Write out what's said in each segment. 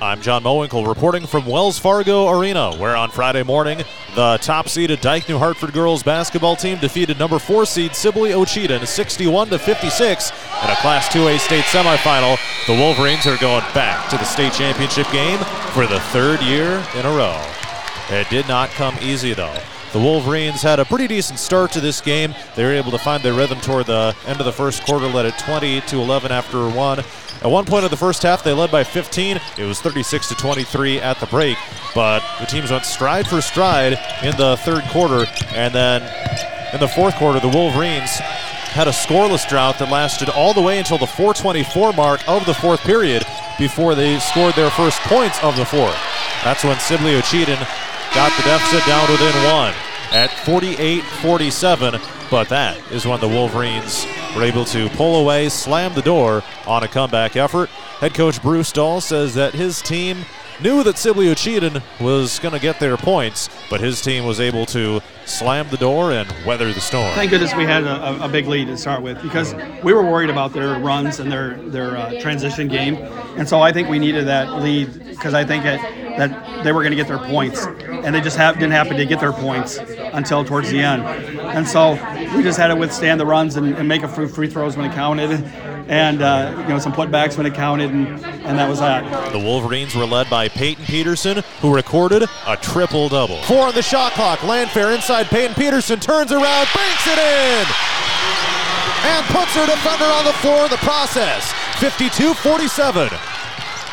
I'm John Mowinkle reporting from Wells Fargo Arena, where on Friday morning, the top seeded Dike New Hartford girls basketball team defeated number four seed Sibley Ocheyedan 61 to 56 in a Class 2A state semifinal. The Wolverines are going back to the state championship game for the third year in a row. It did not come easy though. The Wolverines had a pretty decent start to this game. They were able to find their rhythm toward the end of the first quarter, led at 20 to 11 after one. At one point of the first half, they led by 15. It was 36 to 23 at the break, but the teams went stride for stride in the third quarter, and then in the fourth quarter, the Wolverines had a scoreless drought that lasted all the way until the 424 mark of the fourth period before they scored their first points of the fourth. That's when Sibley Ocheyedan got the deficit down within one at 48 47. But that is when the Wolverines were able to pull away, slam the door on a comeback effort. Head coach Bruce Dahl says that his team knew that Sibley Ocheyedan was going to get their points, but his team was able to slam the door and weather the storm. Thank goodness we had a, a big lead to start with because we were worried about their runs and their their uh, transition game, and so I think we needed that lead because I think that they were going to get their points, and they just didn't happen to get their points until towards the end, and so we just had to withstand the runs and, and make a few free throws when it counted, and uh, you know some putbacks when it counted, and, and that was that. The Wolverines were led by Peyton Peterson, who recorded a triple double. Four on the shot clock. Landfair inside. Peyton Peterson turns around, banks it in, and puts her defender on the floor in the process. 52-47.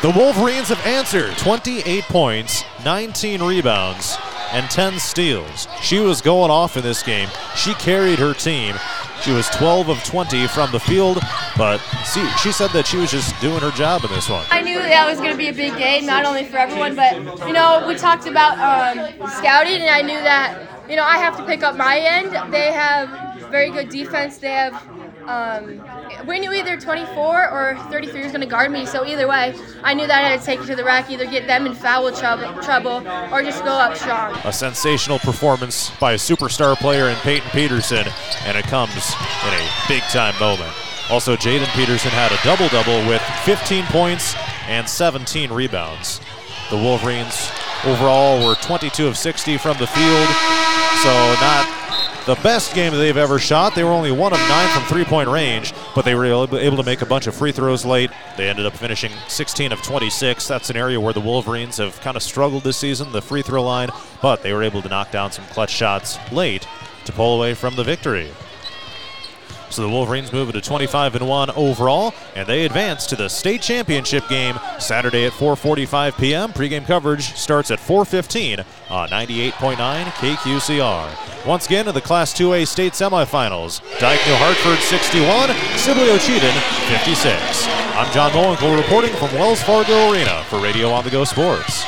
The Wolverines have answered 28 points, 19 rebounds, and 10 steals. She was going off in this game. She carried her team. She was 12 of 20 from the field, but see, she said that she was just doing her job in this one. I knew that was going to be a big game, not only for everyone, but you know, we talked about um, scouting, and I knew that you know I have to pick up my end. They have very good defense. They have um, we knew either 24 or 33 was going to guard me. So either way, I knew that I had to take it to the rack, either get them in foul trouble, or just go up strong. A sensational performance by a superstar player in Peyton Peterson, and it comes in a big-time moment. Also, Jaden Peterson had a double-double with 15 points and 17 rebounds. The Wolverines overall were 22 of 60 from the field, so not the best game they've ever shot. They were only one of nine from three point range, but they were able to make a bunch of free throws late. They ended up finishing 16 of 26. That's an area where the Wolverines have kind of struggled this season, the free throw line, but they were able to knock down some clutch shots late to pull away from the victory. So the Wolverines move to 25 and 1 overall, and they advance to the state championship game Saturday at 4:45 p.m. Pregame coverage starts at 4:15 on 98.9 KQCR. Once again, in the Class 2A state semifinals, Dike New Hartford 61, Sibley Ocheyedan 56. I'm John Mowinkle reporting from Wells Fargo Arena for Radio on the Go Sports.